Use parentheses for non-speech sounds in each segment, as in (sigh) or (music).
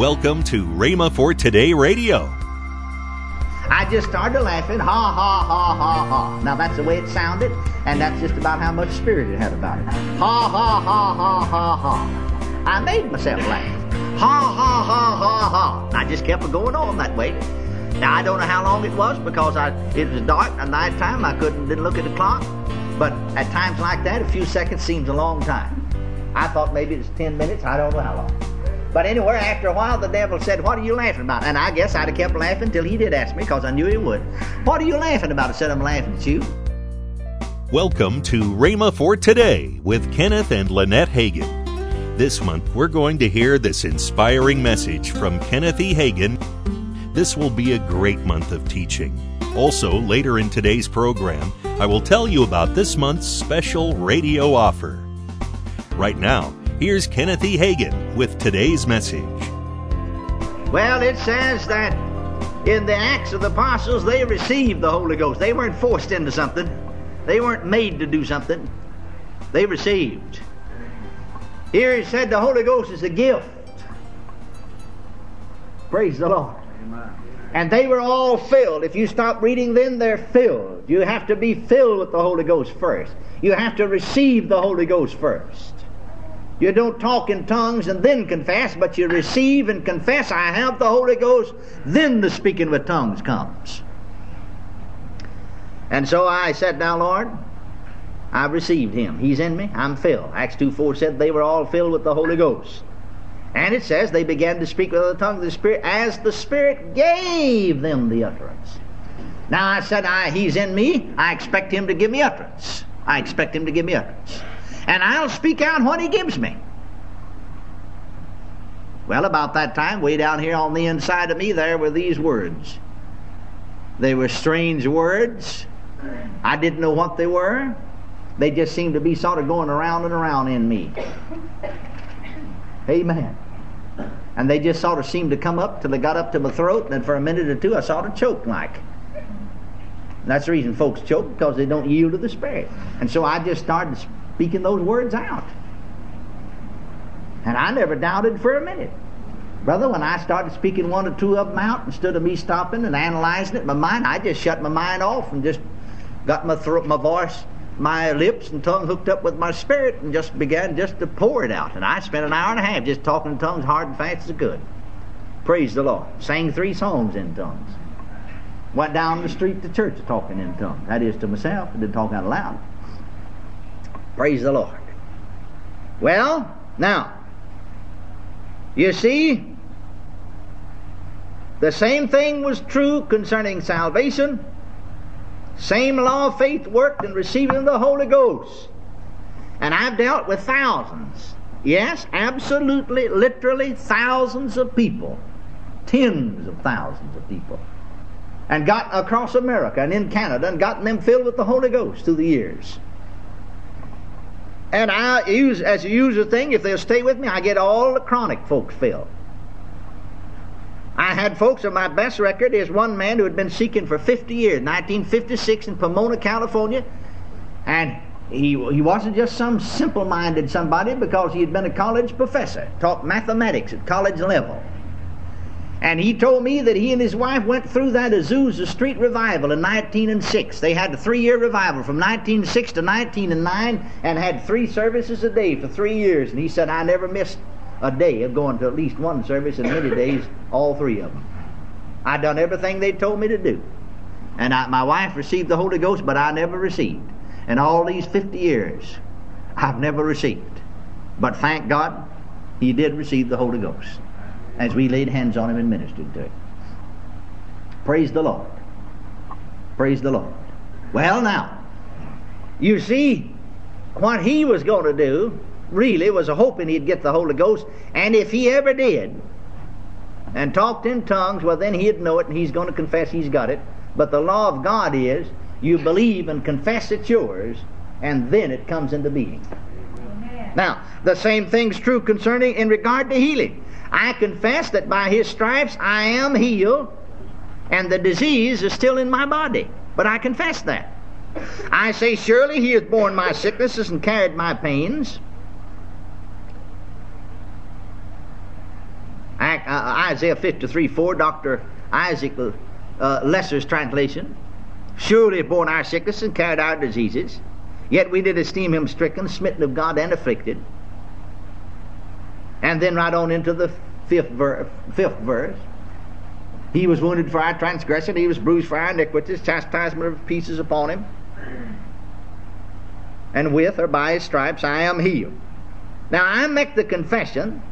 Welcome to Rhema for Today Radio. I just started laughing, ha ha ha ha ha. Now that's the way it sounded, and that's just about how much spirit it had about it. Ha ha ha ha ha ha. I made myself laugh. Ha ha ha ha ha. I just kept going on that way. Now I don't know how long it was because I it was dark at night time. I couldn't didn't look at the clock. But at times like that, a few seconds seems a long time. I thought maybe it's ten minutes. I don't know how long. But anyway, after a while, the devil said, What are you laughing about? And I guess I'd have kept laughing till he did ask me, because I knew he would. What are you laughing about? I said, I'm laughing at you. Welcome to Rhema for Today with Kenneth and Lynette Hagin. This month, we're going to hear this inspiring message from Kenneth E. Hagin. This will be a great month of teaching. Also, later in today's program, I will tell you about this month's special radio offer. Right now, Here's Kenneth E. Hagin with today's message. Well, it says that in the Acts of the Apostles, they received the Holy Ghost. They weren't forced into something, they weren't made to do something. They received. Here it said the Holy Ghost is a gift. Praise the Lord. And they were all filled. If you stop reading, then they're filled. You have to be filled with the Holy Ghost first. You have to receive the Holy Ghost first. You don't talk in tongues and then confess, but you receive and confess, I have the Holy Ghost, then the speaking with tongues comes. And so I said, Now, Lord, I've received him. He's in me. I'm filled. Acts 2 4 said they were all filled with the Holy Ghost. And it says they began to speak with the tongue of the Spirit as the Spirit gave them the utterance. Now I said, I, He's in me. I expect Him to give me utterance. I expect Him to give me utterance and I'll speak out what he gives me. Well, about that time, way down here on the inside of me, there were these words. They were strange words. I didn't know what they were. They just seemed to be sort of going around and around in me. (laughs) Amen. And they just sort of seemed to come up till they got up to my throat, and then for a minute or two I sort of choked like. And that's the reason folks choke, because they don't yield to the Spirit. And so I just started speaking those words out. And I never doubted for a minute. Brother, when I started speaking one or two of them out, instead of me stopping and analyzing it in my mind, I just shut my mind off and just got my throat, my voice, my lips and tongue hooked up with my spirit and just began just to pour it out. And I spent an hour and a half just talking in tongues hard and fast as I could. Praise the Lord. Sang three songs in tongues. Went down the street to church talking in tongues. That is to myself. I didn't talk out loud. Praise the Lord. Well, now, you see, the same thing was true concerning salvation. Same law of faith worked in receiving the Holy Ghost. And I've dealt with thousands. Yes, absolutely, literally thousands of people. Tens of thousands of people. And got across America and in Canada and gotten them filled with the Holy Ghost through the years. And I use, as a user thing, if they'll stay with me, I get all the chronic folks filled. I had folks on my best record is one man who had been seeking for 50 years, 1956 in Pomona, California, and he, he wasn't just some simple-minded somebody because he had been a college professor, taught mathematics at college level. And he told me that he and his wife went through that Azusa Street revival in 1906. They had a three-year revival from 1906 to 1909 and had three services a day for three years. And he said, I never missed a day of going to at least one service and many days, all three of them. I done everything they told me to do. And I, my wife received the Holy Ghost, but I never received. And all these 50 years, I've never received. But thank God, he did receive the Holy Ghost as we laid hands on him and ministered to him. Praise the Lord. Praise the Lord. Well, now, you see, what he was going to do really was a hoping he'd get the Holy Ghost, and if he ever did, and talked in tongues, well, then he'd know it and he's going to confess he's got it. But the law of God is you believe and confess it's yours, and then it comes into being. Amen. Now, the same thing's true concerning in regard to healing. I confess that by his stripes I am healed, and the disease is still in my body. But I confess that. I say, Surely he has borne my sicknesses and carried my pains. Isaiah 53 4, Dr. Isaac uh, Leeser's translation. Surely borne our sicknesses and carried our diseases. Yet we did esteem him stricken, smitten of God, and afflicted. And then right on into the fifth, ver- fifth verse. He was wounded for our transgression, he was bruised for our iniquities, chastisement of peace is upon him. And with or by his stripes I am healed. Now I make the confession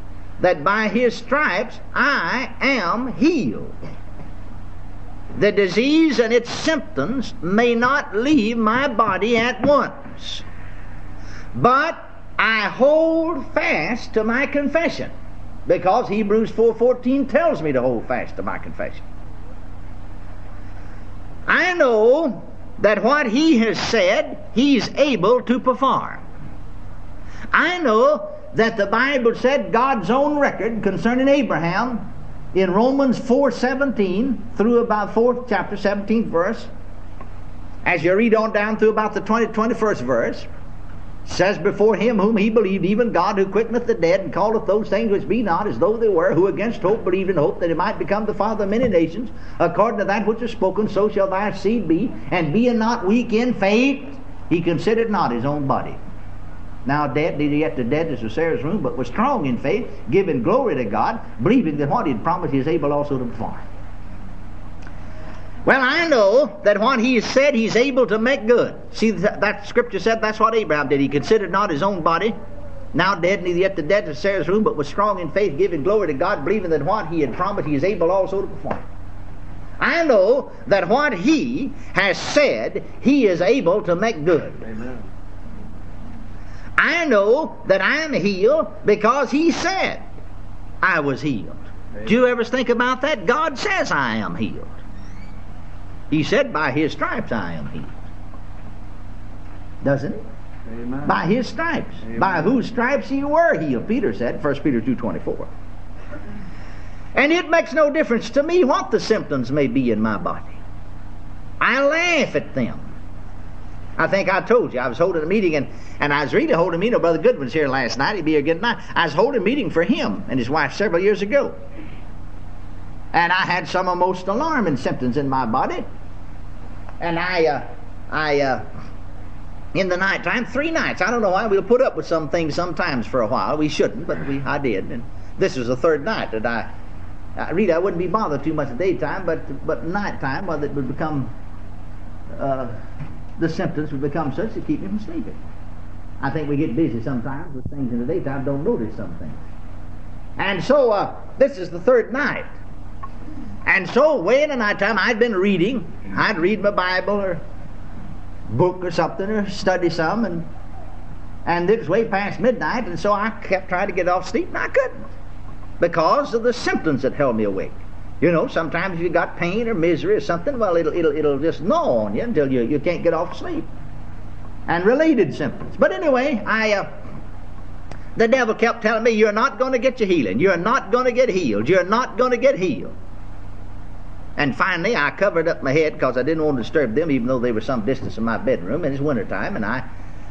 that by his stripes I am healed. The disease and its symptoms may not leave my body at once, but I hold fast to my confession because Hebrews 4:14 tells me to hold fast to my confession. I know that what he has said, he's able to perform. I know that the Bible said God's own record concerning Abraham in Romans 4:17 through about 4th chapter 17th verse as you read on down through about the 20 21st verse says before him whom he believed even God who quickeneth the dead and calleth those things which be not as though they were who against hope believed in hope that he might become the father of many nations according to that which is spoken so shall thy seed be. And being not weak in faith? He considered not his own body. Now dead, neither yet the deadness of Sarah's womb, but was strong in faith, giving glory to God, believing that what he had promised he is able also to perform. Well, I know that what he has said he's able to make good. See, that, that scripture said that's what Abraham did. He considered not his own body, now dead, neither yet the dead of Sarah's womb, but was strong in faith, giving glory to God, believing that what he had promised he is able also to perform. I know that what he has said he is able to make good. Amen. I know that I'm healed because He said I was healed. Amen. Do you ever think about that? God says I am healed. He said, By His stripes I am healed. Doesn't it? Amen. By His stripes. Amen. By whose stripes you were healed, Peter said, 1 Peter 2.24. And it makes no difference to me what the symptoms may be in my body. I laugh at them. I think I told you I was holding a meeting and, and I was really holding a meeting. Brother Goodwin's here last night. He'd be here again tonight. I was holding a meeting for him and his wife several years ago. And I had some of the most alarming symptoms in my body. And I, uh, I, uh, in the nighttime, three nights. I don't know why we'll put up with some things sometimes for a while. We shouldn't, but we, I did. And this was the third night that I, I read. I wouldn't be bothered too much at daytime, but but nighttime, well, it would become. Uh, the symptoms would become such to keep me from sleeping. I think we get busy sometimes with things in the daytime, don't notice some things. And so uh, this is the third night. And so way in the nighttime I'd been reading. I'd read my Bible or book or something or study some and and it was way past midnight and so I kept trying to get off sleep and I couldn't because of the symptoms that held me awake. You know, sometimes if you got pain or misery or something, well, it'll, it'll, it'll just gnaw on you until you, you can't get off sleep. And related symptoms. But anyway, I, uh, the devil kept telling me, you're not going to get your healing. You're not going to get healed. You're not going to get healed. And finally, I covered up my head because I didn't want to disturb them, even though they were some distance in my bedroom. And it's wintertime, and I,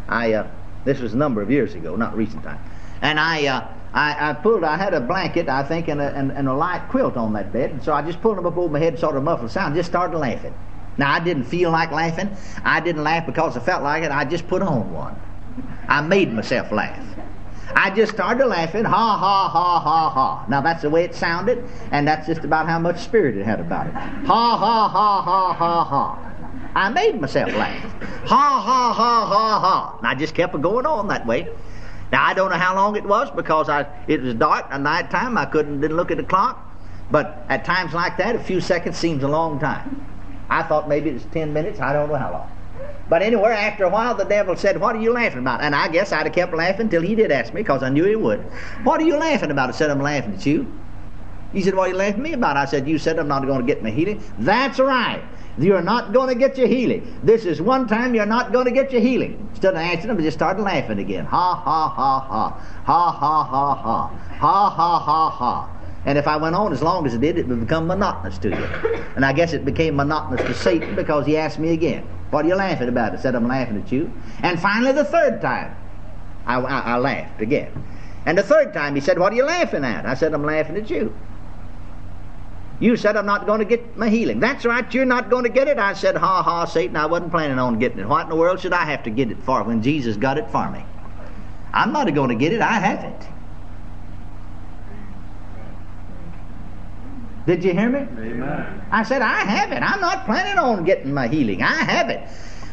I, uh, this was a number of years ago, not recent time. And I, uh, I, I pulled, I had a blanket, I think, and a, and, and a light quilt on that bed, and so I just pulled them up over my head, sort of muffled sound, just started laughing. Now, I didn't feel like laughing. I didn't laugh because I felt like it. I just put on one. I made myself laugh. I just started laughing, ha, ha, ha, ha, ha. Now, that's the way it sounded, and that's just about how much spirit it had about it. Ha, ha, ha, ha, ha, ha. I made myself laugh. Ha, ha, ha, ha, ha. And I just kept going on that way. Now I don't know how long it was because I it was dark at night time. I couldn't didn't look at the clock. But at times like that, a few seconds seems a long time. I thought maybe it was ten minutes. I don't know how long. But anyway, after a while, the devil said, "What are you laughing about?" And I guess I'd have kept laughing until he did ask me, because I knew he would. "What are you laughing about?" I said, "I'm laughing at you." He said, "What are you laughing at me about?" I said, "You said I'm not going to get my healing." That's right. You're not going to get your healing. This is one time you're not going to get your healing. Instead of answering them, just started laughing again. Ha, ha, ha, ha. Ha, ha, ha, ha. Ha, ha, ha, ha. And if I went on as long as it did, it would become monotonous to you. And I guess it became monotonous to Satan because he asked me again, What are you laughing about? I said, I'm laughing at you. And finally, the third time, I, I, I laughed again. And the third time, he said, What are you laughing at? I said, I'm laughing at you. You said I'm not going to get my healing. That's right, you're not going to get it. I said, Ha ha, Satan, I wasn't planning on getting it. What in the world should I have to get it for when Jesus got it for me? I'm not going to get it, I have it. Did you hear me? Amen. I said, I have it. I'm not planning on getting my healing. I have it.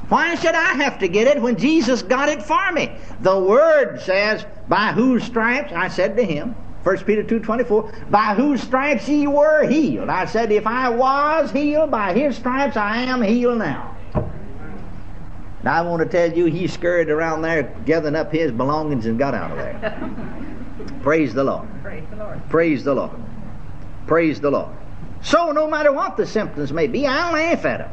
Why should I have to get it when Jesus got it for me? The Word says, By whose stripes, I said to him, 1 Peter 2.24, by whose stripes ye were healed. I said, if I was healed by his stripes, I am healed now. Now I want to tell you, he scurried around there gathering up his belongings and got out of there. (laughs) Praise the Lord. Praise the Lord. Praise the Lord. Praise the Lord. So, no matter what the symptoms may be, I laugh at them.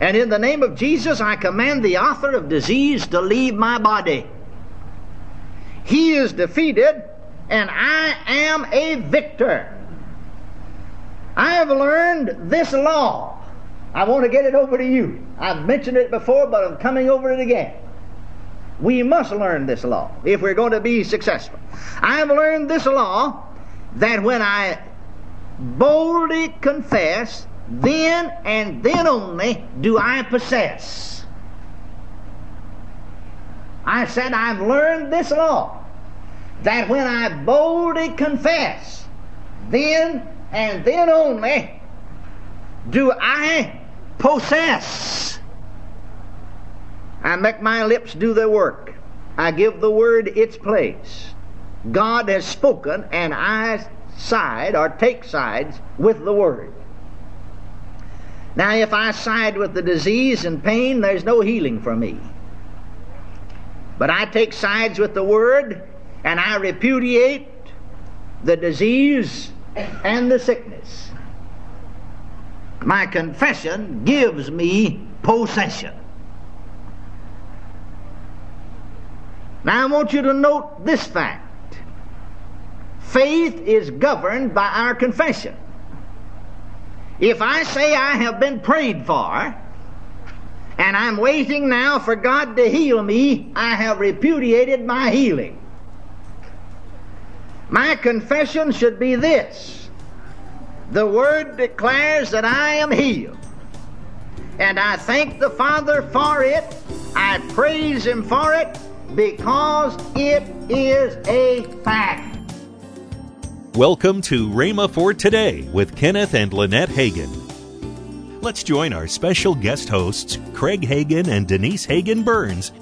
And in the name of Jesus, I command the author of disease to leave my body. He is defeated, and I am a victor. I have learned this law. I want to get it over to you. I've mentioned it before, but I'm coming over it again. We must learn this law if we're going to be successful. I have learned this law that when I boldly confess, then and then only do I possess. I said, I've learned this law that when I boldly confess, then and then only do I possess. I make my lips do their work. I give the word its place. God has spoken, and I side or take sides with the word. Now, if I side with the disease and pain, there's no healing for me. But I take sides with the word, and I repudiate the disease and the sickness. My confession gives me possession. Now, I want you to note this fact faith is governed by our confession. If I say I have been prayed for, and I'm waiting now for God to heal me, I have repudiated my healing. My confession should be this The Word declares that I am healed. And I thank the Father for it. I praise Him for it because it is a fact. Welcome to Rhema for Today with Kenneth and Lynette Hagin. Let's join our special guest hosts, Craig Hagin and Denise Hagin Burns.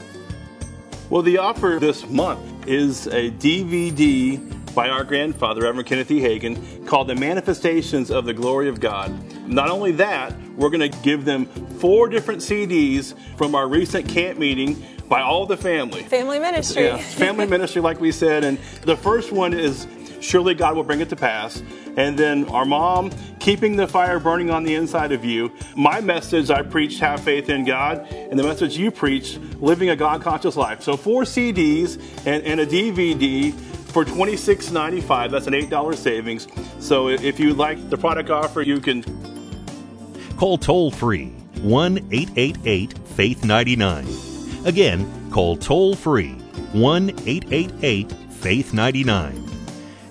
Well, the offer this month is a DVD by our grandfather, Reverend Kenneth E. Hagin, called The Manifestations of the Glory of God. Not only that, we're going to give them four different CDs from our recent camp meeting by all the family. Family ministry. Yeah, family (laughs) ministry, like we said. And the first one is Surely God will bring it to pass. And then our mom, keeping the fire burning on the inside of you. My message, I preached, have faith in God. And the message you preach, living a God conscious life. So four CDs and, and a DVD for $26.95. That's an $8 savings. So if you like the product offer, you can Call toll free 1 888 Faith 99. Again, call toll free 1 888 Faith 99.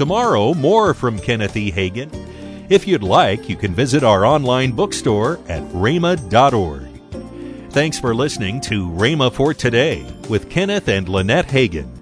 Tomorrow, more from Kenneth E. Hagin. If you'd like, you can visit our online bookstore at rhema.org. Thanks for listening to Rhema for Today with Kenneth and Lynette Hagin.